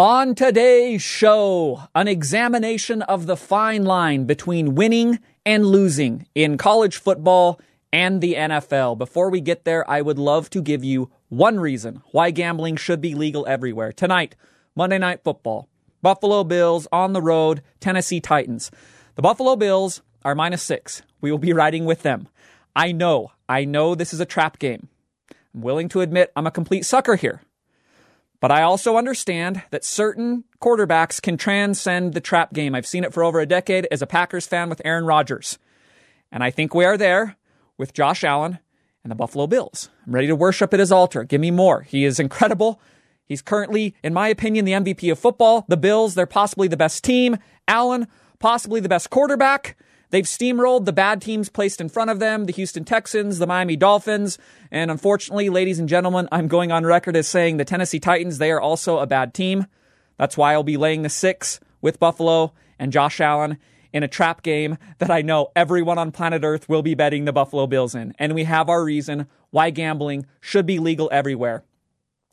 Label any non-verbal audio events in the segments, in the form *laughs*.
On today's show, an examination of the fine line between winning and losing in college football and the NFL. Before we get there, I would love to give you one reason why gambling should be legal everywhere. Tonight, Monday Night Football, Buffalo Bills on the road, Tennessee Titans. The Buffalo Bills are minus six. We will be riding with them. I know, I know this is a trap game. I'm willing to admit I'm a complete sucker here. But I also understand that certain quarterbacks can transcend the trap game. I've seen it for over a decade as a Packers fan with Aaron Rodgers. And I think we are there with Josh Allen and the Buffalo Bills. I'm ready to worship at his altar. Give me more. He is incredible. He's currently, in my opinion, the MVP of football. The Bills, they're possibly the best team. Allen, possibly the best quarterback. They've steamrolled the bad teams placed in front of them, the Houston Texans, the Miami Dolphins, and unfortunately, ladies and gentlemen, I'm going on record as saying the Tennessee Titans, they are also a bad team. That's why I'll be laying the six with Buffalo and Josh Allen in a trap game that I know everyone on planet Earth will be betting the Buffalo Bills in. And we have our reason why gambling should be legal everywhere.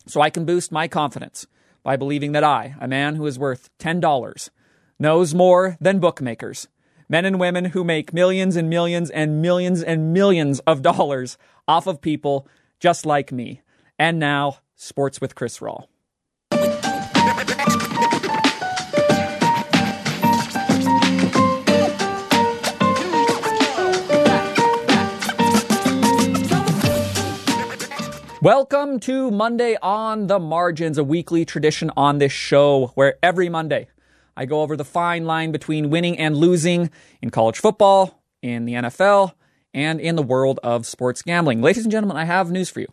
So I can boost my confidence by believing that I, a man who is worth $10, knows more than bookmakers men and women who make millions and millions and millions and millions of dollars off of people just like me. And now, sports with Chris Rawl. Welcome to Monday on the Margins, a weekly tradition on this show where every Monday I go over the fine line between winning and losing in college football, in the NFL, and in the world of sports gambling. Ladies and gentlemen, I have news for you.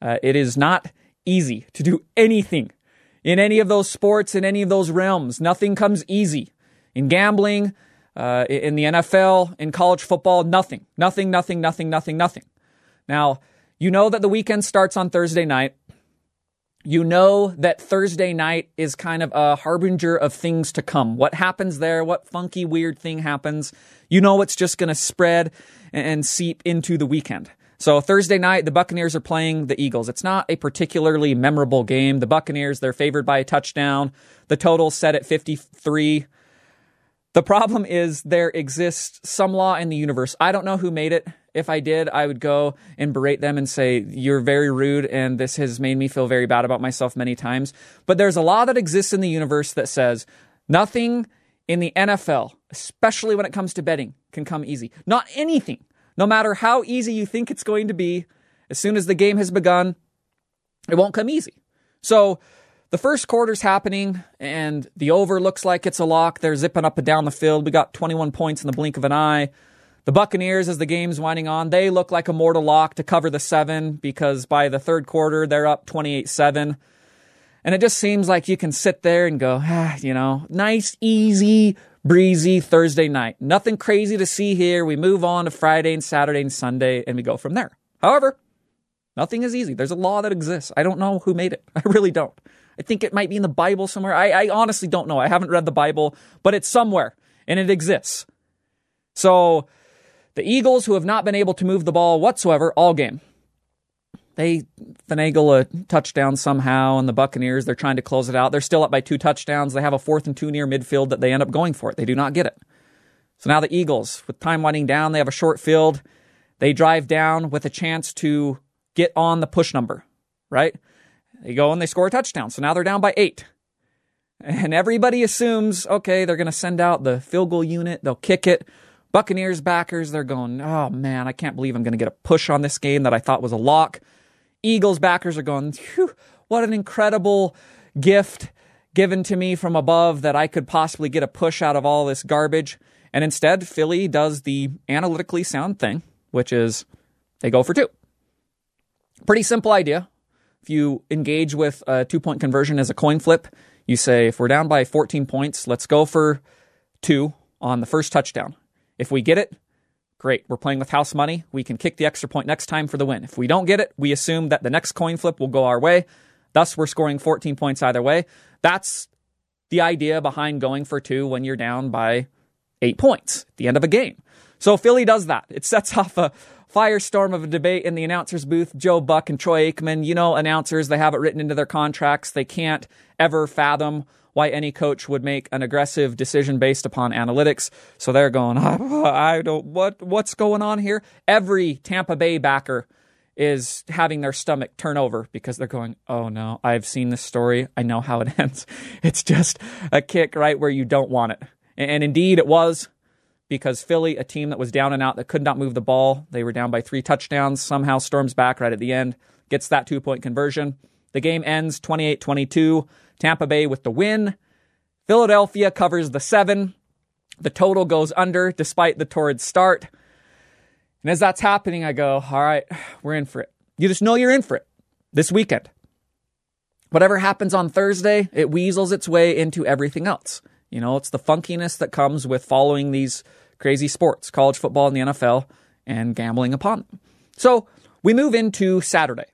Uh, it is not easy to do anything in any of those sports, in any of those realms. Nothing comes easy. In gambling, uh, in the NFL, in college football, nothing. Nothing, nothing, nothing, nothing, nothing. Now, you know that the weekend starts on Thursday night you know that Thursday night is kind of a harbinger of things to come. What happens there? What funky, weird thing happens? You know it's just going to spread and seep into the weekend. So Thursday night, the Buccaneers are playing the Eagles. It's not a particularly memorable game. The Buccaneers, they're favored by a touchdown. The total set at 53. The problem is there exists some law in the universe. I don't know who made it. If I did, I would go and berate them and say, You're very rude, and this has made me feel very bad about myself many times. But there's a law that exists in the universe that says nothing in the NFL, especially when it comes to betting, can come easy. Not anything. No matter how easy you think it's going to be, as soon as the game has begun, it won't come easy. So, the first quarter's happening and the over looks like it's a lock. They're zipping up and down the field. We got 21 points in the blink of an eye. The Buccaneers, as the game's winding on, they look like a mortal lock to cover the seven because by the third quarter, they're up 28 7. And it just seems like you can sit there and go, ah, you know, nice, easy, breezy Thursday night. Nothing crazy to see here. We move on to Friday and Saturday and Sunday and we go from there. However, nothing is easy. There's a law that exists. I don't know who made it. *laughs* I really don't. I think it might be in the Bible somewhere. I, I honestly don't know. I haven't read the Bible, but it's somewhere and it exists. So the Eagles, who have not been able to move the ball whatsoever all game, they finagle a touchdown somehow, and the Buccaneers, they're trying to close it out. They're still up by two touchdowns. They have a fourth and two near midfield that they end up going for it. They do not get it. So now the Eagles, with time winding down, they have a short field. They drive down with a chance to get on the push number, right? They go and they score a touchdown. So now they're down by eight. And everybody assumes, okay, they're going to send out the field goal unit. They'll kick it. Buccaneers backers, they're going, oh man, I can't believe I'm going to get a push on this game that I thought was a lock. Eagles backers are going, what an incredible gift given to me from above that I could possibly get a push out of all this garbage. And instead, Philly does the analytically sound thing, which is they go for two. Pretty simple idea. If you engage with a two point conversion as a coin flip, you say, if we're down by 14 points, let's go for two on the first touchdown. If we get it, great. We're playing with house money. We can kick the extra point next time for the win. If we don't get it, we assume that the next coin flip will go our way. Thus, we're scoring 14 points either way. That's the idea behind going for two when you're down by eight points at the end of a game. So Philly does that. It sets *laughs* off a firestorm of a debate in the announcers booth. Joe Buck and Troy Aikman, you know, announcers, they have it written into their contracts. They can't ever fathom why any coach would make an aggressive decision based upon analytics. So they're going, *laughs* I, don't, what, what's going on here? Every Tampa Bay backer is having their stomach turn over because they're going, oh no, I've seen this story. I know how it *laughs* ends. It's just a kick right where you don't want it. And indeed, it was because Philly, a team that was down and out, that could not move the ball, they were down by three touchdowns, somehow storms back right at the end, gets that two point conversion. The game ends 28 22. Tampa Bay with the win. Philadelphia covers the seven. The total goes under despite the torrid start. And as that's happening, I go, all right, we're in for it. You just know you're in for it this weekend. Whatever happens on Thursday, it weasels its way into everything else. You know, it's the funkiness that comes with following these crazy sports, college football and the NFL, and gambling upon them. So we move into Saturday,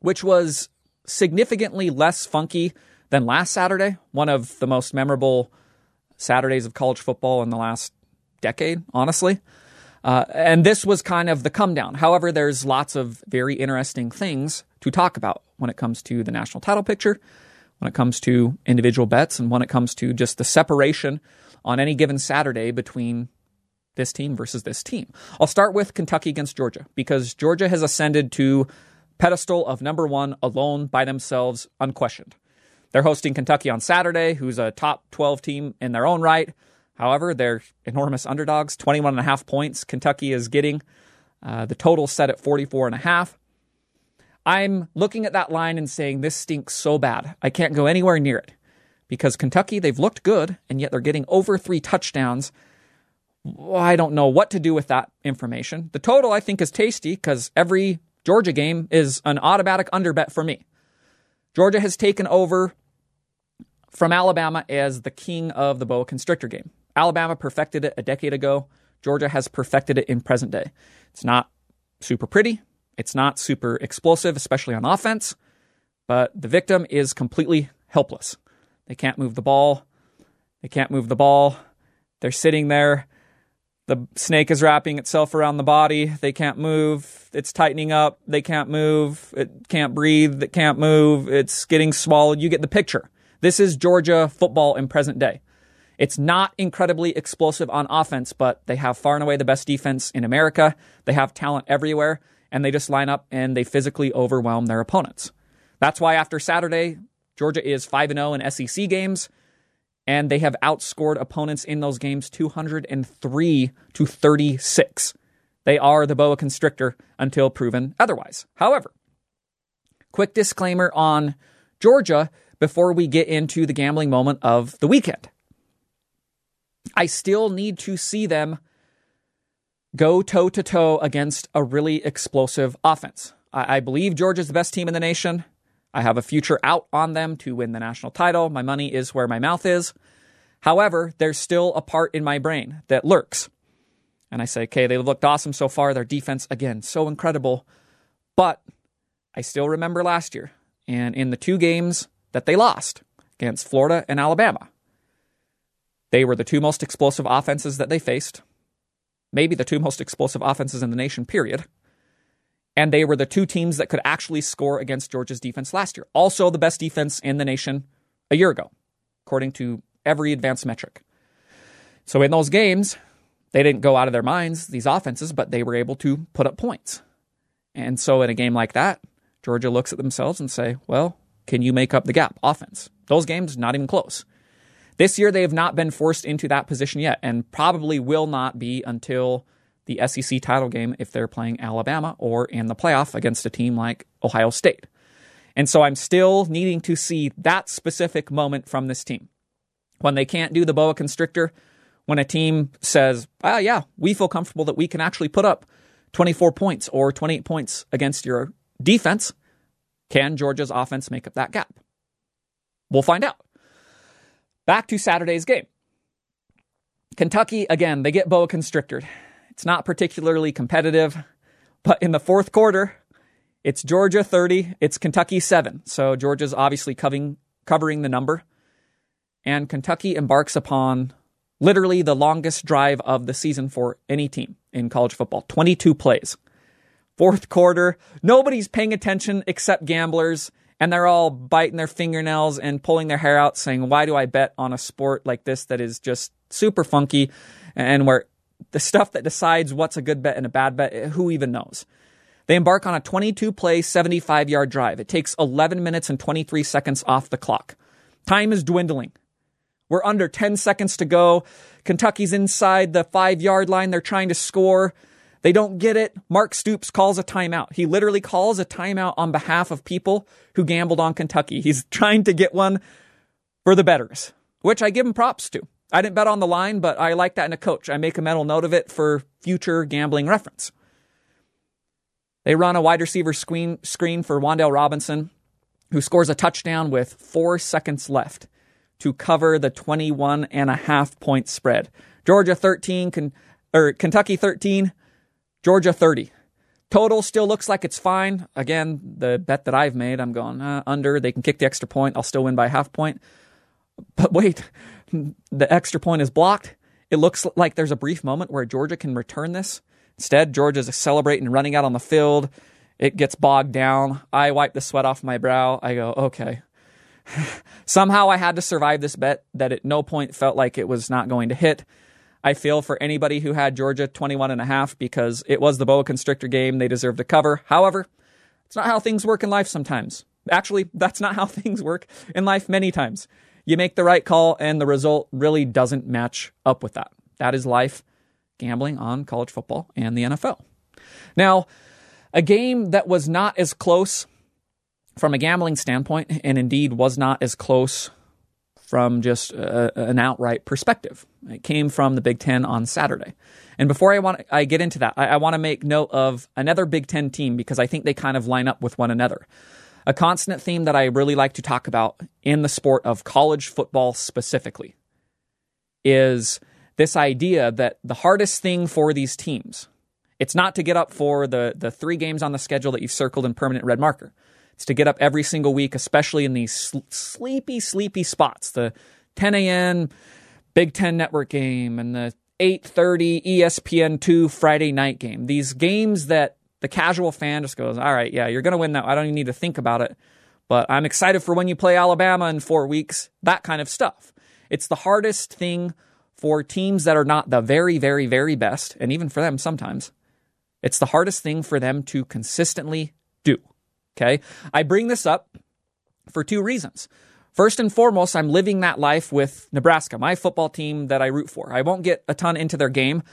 which was significantly less funky than last Saturday, one of the most memorable Saturdays of college football in the last decade, honestly. Uh, and this was kind of the come down. However, there's lots of very interesting things to talk about when it comes to the national title picture, when it comes to individual bets, and when it comes to just the separation on any given Saturday between this team versus this team. I'll start with Kentucky against Georgia because Georgia has ascended to pedestal of number one alone by themselves, unquestioned. They're hosting Kentucky on Saturday, who's a top 12 team in their own right. However, they're enormous underdogs, 21 and a half points Kentucky is getting. Uh, the total set at 44 and a half. I'm looking at that line and saying this stinks so bad. I can't go anywhere near it because Kentucky, they've looked good, and yet they're getting over three touchdowns. I don't know what to do with that information. The total, I think, is tasty because every Georgia game is an automatic underbet for me. Georgia has taken over from Alabama as the king of the boa constrictor game. Alabama perfected it a decade ago. Georgia has perfected it in present day. It's not super pretty. It's not super explosive, especially on offense, but the victim is completely helpless. They can't move the ball. They can't move the ball. They're sitting there the snake is wrapping itself around the body. They can't move. It's tightening up. They can't move. It can't breathe. It can't move. It's getting swallowed. You get the picture. This is Georgia football in present day. It's not incredibly explosive on offense, but they have far and away the best defense in America. They have talent everywhere, and they just line up and they physically overwhelm their opponents. That's why after Saturday, Georgia is 5 0 in SEC games and they have outscored opponents in those games 203 to 36. They are the boa constrictor until proven otherwise. However, quick disclaimer on Georgia before we get into the gambling moment of the weekend. I still need to see them go toe to toe against a really explosive offense. I, believe Georgia's the best team in the nation. I have a future out on them to win the national title. My money is where my mouth is. However, there's still a part in my brain that lurks. And I say, okay, they looked awesome so far. Their defense, again, so incredible. But I still remember last year and in the two games that they lost against Florida and Alabama, they were the two most explosive offenses that they faced, maybe the two most explosive offenses in the nation, period and they were the two teams that could actually score against Georgia's defense last year. Also, the best defense in the nation a year ago, according to every advanced metric. So, in those games, they didn't go out of their minds, these offenses, but they were able to put up points. And so, in a game like that, Georgia looks at themselves and say, well, can you make up the gap offense? Those games, not even close. This year, they have not been forced into that position yet, and probably will not be until the SEC title game if they're playing Alabama or in the playoff against a team like Ohio State. And so I'm still needing to see that specific moment from this team. When they can't do the boa constrictor, when a team says, ah, yeah, we feel comfortable that we can actually put up 24 points or 28 points against your defense, can Georgia's offense make up that gap? We'll find out. Back to Saturday's game. Kentucky, again, they get boa constricted. It's not particularly competitive, but in the fourth quarter, it's Georgia 30, it's Kentucky 7. So Georgia's obviously covering, covering the number. And Kentucky embarks upon Literally the longest drive of the season for any team in college football 22 plays. Fourth quarter, nobody's paying attention except gamblers, and they're all biting their fingernails and pulling their hair out, saying, Why do I bet on a sport like this that is just super funky and where the stuff that decides what's a good bet and a bad bet, who even knows? They embark on a 22 play, 75 yard drive. It takes 11 minutes and 23 seconds off the clock. Time is dwindling. We're under 10 seconds to go. Kentucky's inside the five yard line. They're trying to score. They don't get it. Mark Stoops calls a timeout. He literally calls a timeout on behalf of people who gambled on Kentucky. He's *laughs* trying to get one for the bettors, which I give him props to. I didn't bet on the line, but I like that in a coach. I make a mental note of it for future gambling reference. They run a wide receiver screen, screen for Wan'Dale Robinson, who scores a touchdown with four seconds left to cover the 21 and a half point spread. Georgia 13, or Kentucky 13, Georgia 30. Total still looks like it's fine. Again, the bet that I've made, I'm going uh, under. They can kick the extra point. I'll still win by half point. But wait, the extra point is blocked. It looks like there's a brief moment where Georgia can return this. Instead, Georgia's celebrating, running out on the field. It gets bogged down. I wipe the sweat off my brow. I go, okay, *sighs* Somehow I had to survive this bet that at no point felt like it was not going to hit. I feel for anybody who had Georgia 21 and a half because it was the boa constrictor game. They deserved to cover. However, it's not how things work in life sometimes. Actually, that's not how *laughs* things work in life many times. You make the right call and the result really doesn't match up with that. That is life gambling on college football and the NFL. Now, a game that was not as close from a gambling standpoint, and indeed was not as close from just a, an outright perspective. It came from the Big Ten on Saturday. And before I want I get into that, I, I want to make note of another Big Ten team because I think they kind of line up with one another. A constant theme that I really like to talk about in the sport of college football specifically is this idea that the hardest thing for these teams, it's not to get up for the, the three games on the schedule that you've circled in permanent red marker. It's to get up every single week, especially in these sl- sleepy, sleepy spots. The 10 a.m. Big Ten Network game and the 8:30 ESPN2 Friday night game. These games that the casual fan just goes, "All right, yeah, you're going to win that. I don't even need to think about it." But I'm excited for when you play Alabama in 4 weeks. That kind of stuff. It's the hardest thing for teams that are not the very very very best, and even for them sometimes. It's the hardest thing for them to consistently do. Okay. I bring this up for two reasons. First and foremost, I'm living that life with Nebraska, my football team that I root for. I won't get a ton into their game,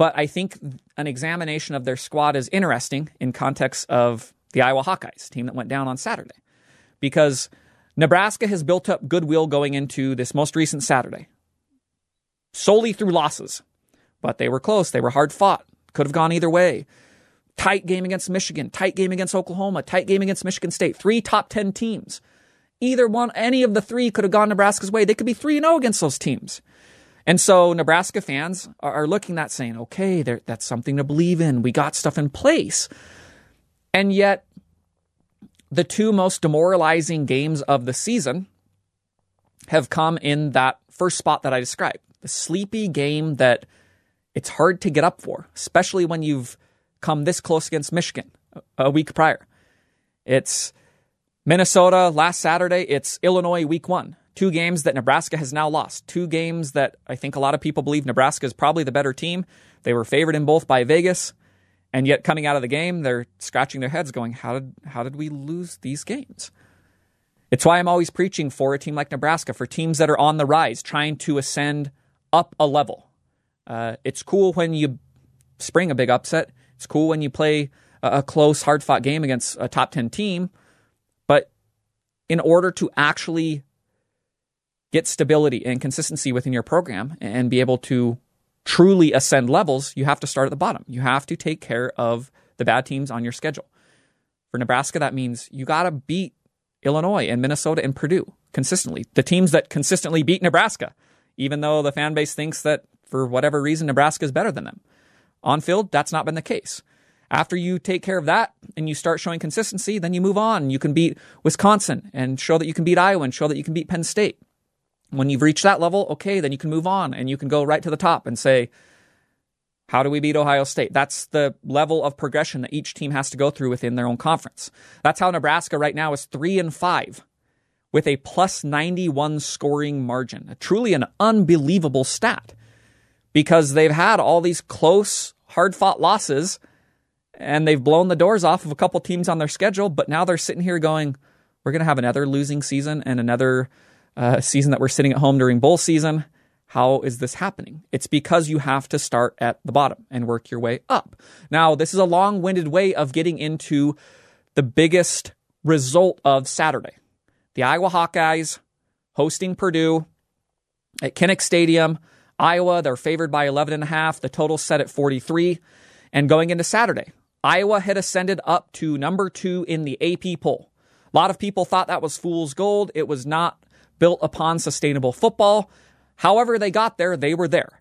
but I think an examination of their squad is interesting in context of the Iowa Hawkeyes, team that went down on Saturday. Because Nebraska has built up goodwill going into this most recent Saturday, solely through losses. But they were close, they were hard fought, could have gone either way tight game against Michigan, tight game against Oklahoma, tight game against Michigan State. Three top 10 teams. Either one, any of the three could have gone Nebraska's way. They could be 3 0 against those teams. And so Nebraska fans are, looking at saying, okay, that's something to believe in. We got stuff in place. And yet, the two most demoralizing games of the season have come in that first spot that I described the sleepy game that it's hard to get up for, especially when you've come this close against Michigan a week prior. It's Minnesota last Saturday. It's Illinois week one. Two games that Nebraska has now lost. Two games that I think a lot of people believe Nebraska is probably the better team. They were favored in both by Vegas. And yet coming out of the game, they're scratching their heads going, how did, how did we lose these games? It's why I'm always preaching for a team like Nebraska, for teams that are on the rise, trying to ascend up a level. Uh, it's cool when you spring a big upset. It's cool when you play a close, hard fought game against a top 10 team. But in order to actually get stability and consistency within your program and be able to truly ascend levels, you have to start at the bottom. You have to take care of the bad teams on your schedule. For Nebraska, that means you got to beat Illinois and Minnesota and Purdue consistently. The teams that consistently beat Nebraska, even though the fan base thinks that for whatever reason Nebraska is better than them. On field, that's not been the case. After you take care of that and you start showing consistency, then you move on. You can beat Wisconsin and show that you can beat Iowa and show that you can beat Penn State. When you've reached that level, okay, then you can move on and you can go right to the top and say, how do we beat Ohio State? That's the level of progression that each team has to go through within their own conference. That's how Nebraska right now is three and five with a plus 91 scoring margin. A Truly an unbelievable stat because they've had all these close, hard fought losses and they've blown the doors off of a couple teams on their schedule, but now they're sitting here going, we're going to have another losing season and another uh, season that we're sitting at home during bowl season. How is this happening? It's because you have to start at the bottom and work your way up. Now, this is a long winded way of getting into the biggest result of Saturday. The Iowa Hawkeyes hosting Purdue at Kinnick Stadium. Iowa, they're favored by 11 and a half. The total set at 43. And going into Saturday, Iowa had ascended up to number two in the AP poll. A lot of people thought that was fool's gold. It was not built upon sustainable football. However, they got there, they were there.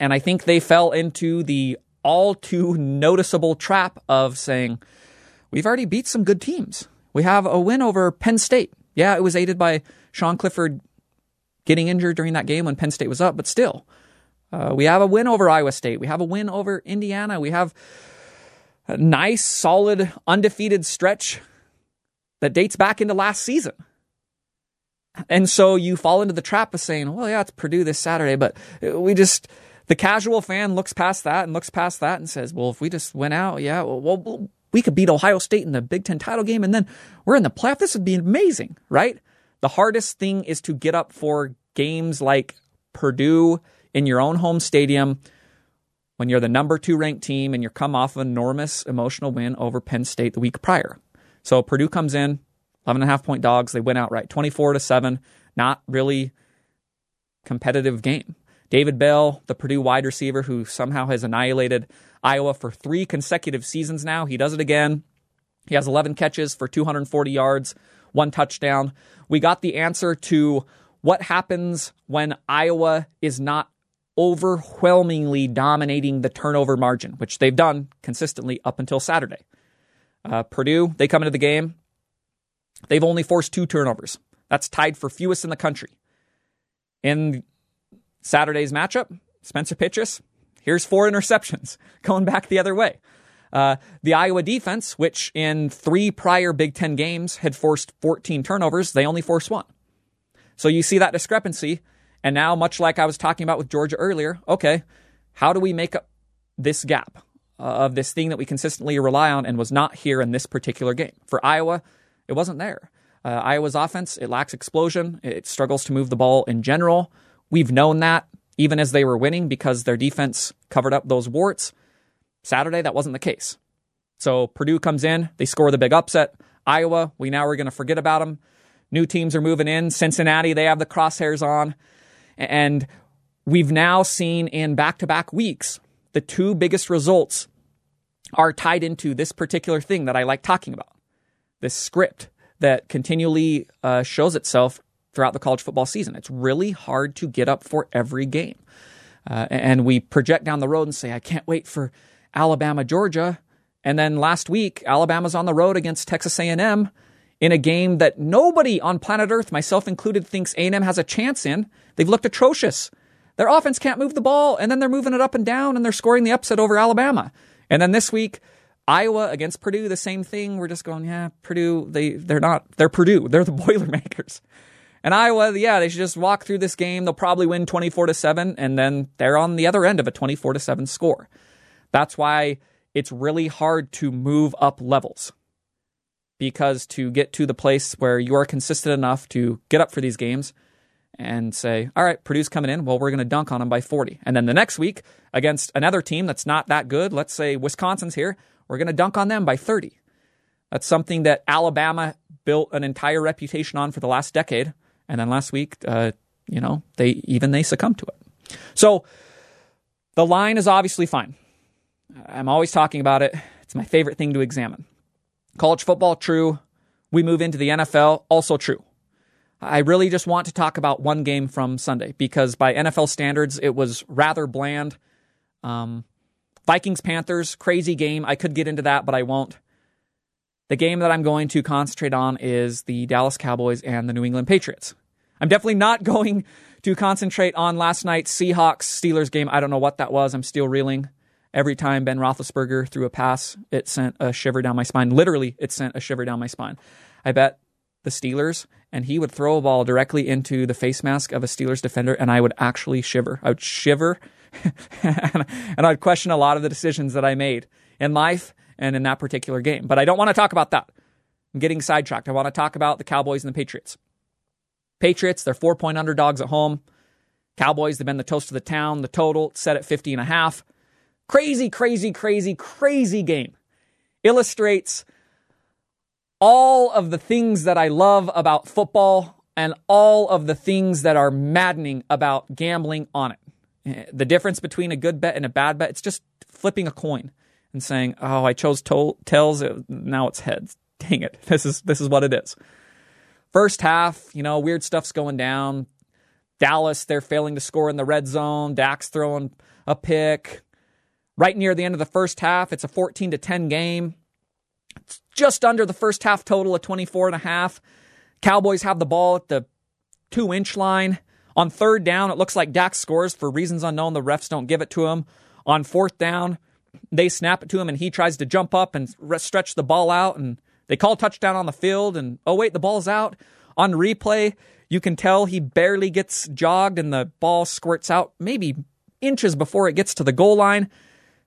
And I think they fell into the all too noticeable trap of saying, we've already beat some good teams. We have a win over Penn State. Yeah, it was aided by Sean Clifford getting injured during that game when Penn State was up, but still. Uh, we have a win over Iowa State. We have a win over Indiana. We have a nice, solid, undefeated stretch that dates back into last season. And so you fall into the trap of saying, well, yeah, it's Purdue this Saturday, but we just, the casual fan looks past that and looks past that and says, well, if we just went out, yeah, well, we could beat Ohio State in the Big Ten title game and then we're in the playoff. This would be amazing, right? The hardest thing is to get up for games like Purdue in your own home stadium when you're the number two ranked team and you're come off an enormous emotional win over Penn State the week prior. So Purdue comes in, 11 and a half point dogs. They went outright 24 to 7. Not really competitive game. David Bell, the Purdue wide receiver who somehow has annihilated Iowa for three consecutive seasons now, he does it again. He has 11 catches for 240 yards, one touchdown. We got the answer to what happens when Iowa is not overwhelmingly dominating the turnover margin, which they've done consistently up until Saturday. Uh, Purdue, they come into the game They've only forced two turnovers. That's tied for fewest in the country. In Saturday's matchup, Spencer Petras, here's four interceptions *laughs* going back the other way. Uh, the Iowa defense, which in three prior Big Ten games had forced 14 turnovers, they only forced one. So you see that discrepancy. And now, much like I was talking about with Georgia earlier, okay, how do we make up this gap uh, of this thing that we consistently rely on and was not here in this particular game? For Iowa, it wasn't there. Uh, Iowa's offense, it lacks explosion. It struggles to move the ball in general. We've known that even as they were winning because their defense covered up those warts. Saturday, that wasn't the case. So Purdue comes in, they score the big upset. Iowa, we now are going to forget about them. New teams are moving in. Cincinnati, they have the crosshairs on. And we've now seen in back to back weeks the two biggest results are tied into this particular thing that I like talking about this script that continually uh, shows itself throughout the college football season. It's really hard to get up for every game. Uh, and we project down the road and say, I can't wait for Alabama, Georgia. And then last week, Alabama's on the road against Texas A&M in a game that nobody on planet Earth, myself included, thinks A&M has a chance in. They've looked atrocious. Their offense can't move the ball, and then they're moving it up and down, and they're scoring the upset over Alabama. And then this week, Iowa against Purdue, the same thing. We're just going, yeah, Purdue, they, they're not, they're Purdue. They're the *laughs* Boilermakers. And Iowa, yeah, they should just walk through this game. They'll probably win 24 to 7, and then they're on the other end of a 24 to 7 score. That's why it's really hard to move up levels. Because to get to the place where you are consistent enough to get up for these games and say, all right, Purdue's coming in, well, we're going to dunk on them by 40. And then the next week against another team that's not that good, let's say Wisconsin's here, we're going to dunk on them by 30. That's something that Alabama built an entire reputation on for the last decade. And then last week, uh, you know, they even they succumbed to it. So the line is obviously fine. I'm always talking about it. It's my favorite thing to examine. College football, true. We move into the NFL, also true. I really just want to talk about one game from Sunday because by NFL standards, it was rather bland. Um, Vikings Panthers, crazy game. I could get into that, but I won't. The game that I'm going to concentrate on is the Dallas Cowboys and the New England Patriots. I'm definitely not *laughs* going to concentrate on last night's Seahawks Steelers game. I don't know what that was. I'm still reeling. Every time Ben Roethlisberger threw a pass, it sent a shiver down my spine. Literally, it sent a shiver down my spine. I bet the Steelers, and he would throw a ball directly into the face mask of a Steelers defender, and I would actually shiver. I would shiver, *laughs* and I'd question a lot of the decisions that I made in life and in that particular game. But I don't want to talk about that. I'm getting sidetracked. I want to talk about the Cowboys and the Patriots. Patriots, they're four point underdogs at home. Cowboys, they've been the toast of the town. The total set at 50 and a half. Crazy, crazy, crazy, crazy game. Illustrates all of the things that I love about football and all of the things that are maddening about gambling on it. The difference between a good bet and a bad bet, it's just flipping a coin and saying, "Oh, I chose to- tails, uh, now it's heads." *laughs* Dang it. This is this is what it is. First half, you know, weird stuff's going down. Dallas, they're failing to score in the red zone. Dak's throwing a pick. Right near the end of the first half, it's a 14 to 10 game. It's just under the first half total of 24 and a half. Cowboys have the ball at the two inch line. On third down, it looks like Dak scores for reasons unknown. The refs don't give it to him. On fourth down, they snap it to him and he tries to jump up and stretch the ball out and they call touchdown on the field and oh wait, the ball's out. On replay, you can tell he barely gets jogged and the ball squirts out maybe inches before it gets to the goal line.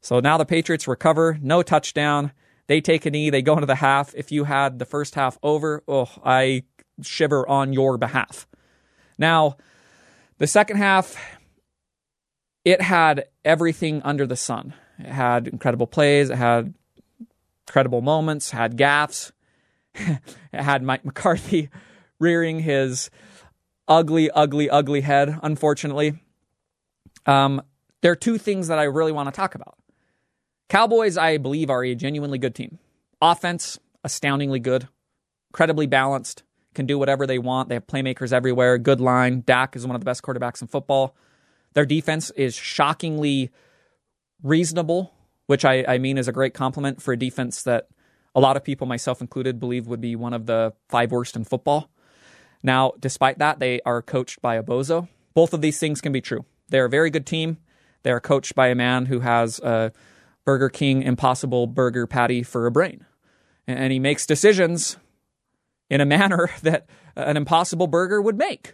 So now the Patriots recover, no touchdown. They take a knee, they go into the half. If you had the first half over, oh, I shiver on your behalf. Now, the second half, it had everything under the sun. It had incredible plays, it had incredible moments, had gaffes. *laughs* it had Mike McCarthy *laughs* rearing his ugly, ugly, ugly head, unfortunately. Um, there are two things that I really want to talk about. Cowboys, I believe, are a genuinely good team. Offense, astoundingly good, incredibly balanced, can do whatever they want. They have playmakers everywhere, good line. Dak is one of the best quarterbacks in football. Their defense is shockingly reasonable, which I, I mean is a great compliment for a defense that a lot of people, myself included, believe would be one of the five worst in football. Now, despite that, they are coached by a bozo. Both of these things can be true. They're a very good team. They are coached by a man who has a Burger King Impossible Burger Patty for a brain. And he makes decisions in a manner *laughs* that an impossible burger would make.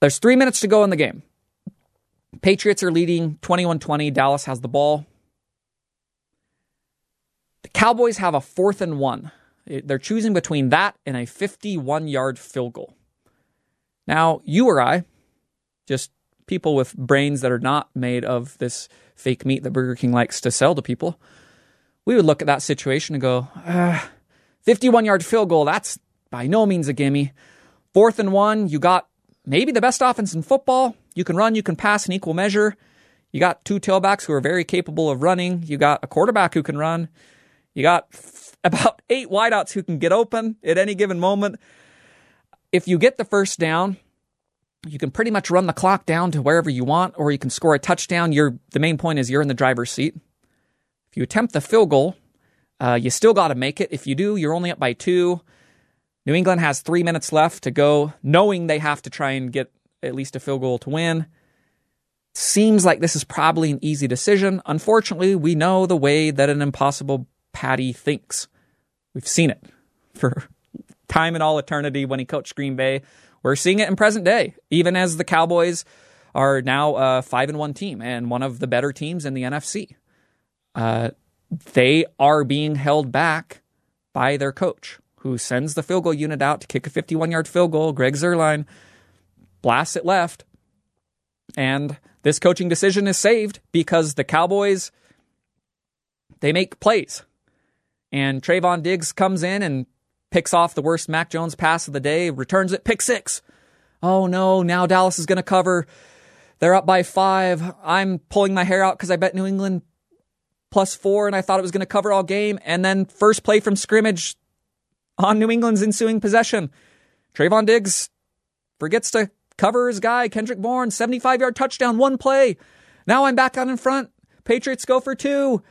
There's three minutes to go in the game. Patriots are leading 21 20. Dallas has the ball. The Cowboys have a fourth and one. They're choosing between that and a 51 yard field goal. Now, you or I, just people with brains that are not made of this fake meat that Burger King likes to sell to people, we would look at that situation and go, ah, 51 yard field goal, that's by no means a gimme. Fourth and one, you got maybe the best offense in football. You can run, you can pass in equal measure. You got two tailbacks who are very capable of running. You got a quarterback who can run. You got *laughs* about eight wideouts who can get open at any given moment. If you get the first down, you can pretty much run the clock down to wherever you want, or you can score a touchdown. You're the main point is you're in the driver's seat. If you attempt the field goal, uh, you still got to make it. If you do, you're only up by two. New England has three minutes left to go, knowing they have to try and get at least a field goal to win. Seems like this is probably an easy decision. Unfortunately, we know the way that an impossible Patty thinks. We've seen it *laughs* for time and all eternity when he coached Green Bay we're seeing it in present day, even as the Cowboys are now a five and one team and one of the better teams in the NFC. Uh, they are being held back by their coach, who sends the field goal unit out to kick a 51 yard field goal. Greg Zuerlein blasts it left. And this coaching decision is saved because the Cowboys they make plays. And Trevon Diggs comes in and picks off the worst Mac Jones pass of the day, returns it, pick six. Oh no, now Dallas is going to cover. They're up by five. I'm pulling my hair out because I bet New England plus four and I thought it was going to cover all game. And then first play from scrimmage on New England's ensuing possession. Trevon Diggs forgets to cover his guy, Kendrick Bourne, 75 yard touchdown, one play. Now I'm back out in front. Patriots go for two.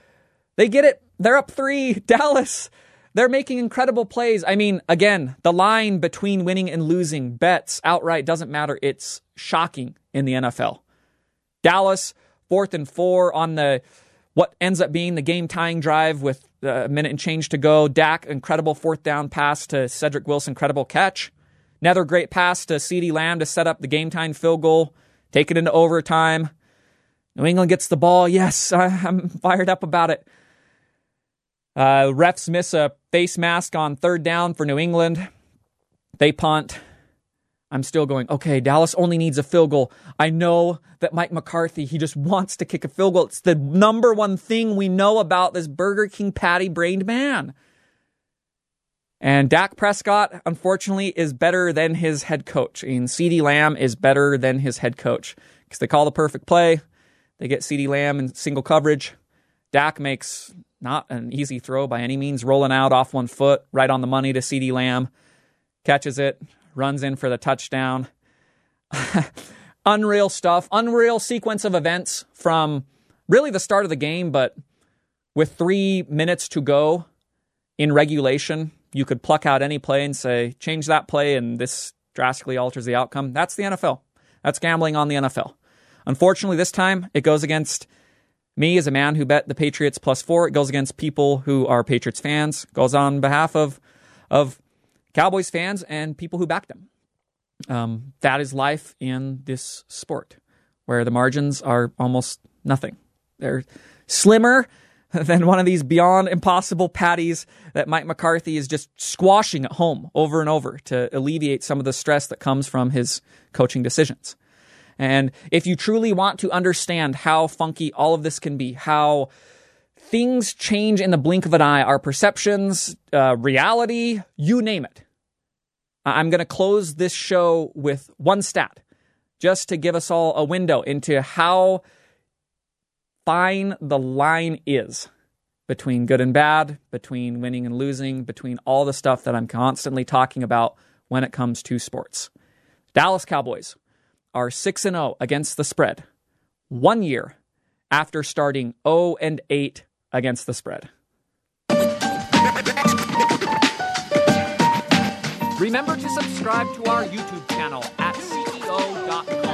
They get it. They're up three. *laughs* Dallas they're making incredible plays. I mean, again, the line between winning and losing, bets, outright, doesn't matter. It's shocking in the NFL. Dallas, fourth and four on the what ends up being the game tying drive with a minute and change to go. Dak, incredible fourth down pass to Cedric Wilson, incredible catch. Another great pass to CeeDee Lamb to set up the game time field goal, take it into overtime. New England gets the ball. Yes, *laughs* I'm fired up about it. Uh, refs miss a face mask on third down for New England. They punt. I'm still going, okay, Dallas only needs a field goal. I know that Mike McCarthy, he just *laughs* wants to kick a field goal. It's the number one thing we know about this Burger King patty brained man. And Dak Prescott, unfortunately, is better than his head coach. And CeeDee Lamb is better than his head coach because they call the perfect play. They get CeeDee Lamb in single coverage. Dak makes not an easy throw by any means, rolling out off one foot, right on the money to CeeDee Lamb. Catches it, runs in for the touchdown. *laughs* unreal stuff, unreal sequence of events from really the start of the game, but with three minutes to go in regulation, you could pluck out any play and say, change that play, and this drastically alters the outcome. That's the NFL. That's gambling on the NFL. Unfortunately, this time it goes against me as a man who bet the Patriots plus four. It goes against people who are Patriots fans. It goes on behalf of of Cowboys fans and people who back them. Um, that is life in this sport, where the margins are almost nothing. They're slimmer *laughs* than one of these beyond impossible patties that Mike McCarthy is just squashing at home over and over to alleviate some of the stress that comes from his coaching decisions. And if you truly want to understand how funky all of this can be, how things change in the blink of an eye, our perceptions, uh, reality, you name it. Uh, I'm going to close this show with one stat just to give us all a window into how fine the line is between good and bad, between winning and losing, between all the stuff that I'm constantly talking about when it comes to sports. Dallas Cowboys are 6 and 0 against the spread. 1 year after starting 0 and 8 against the spread. Remember to subscribe to our YouTube channel at CEO.com.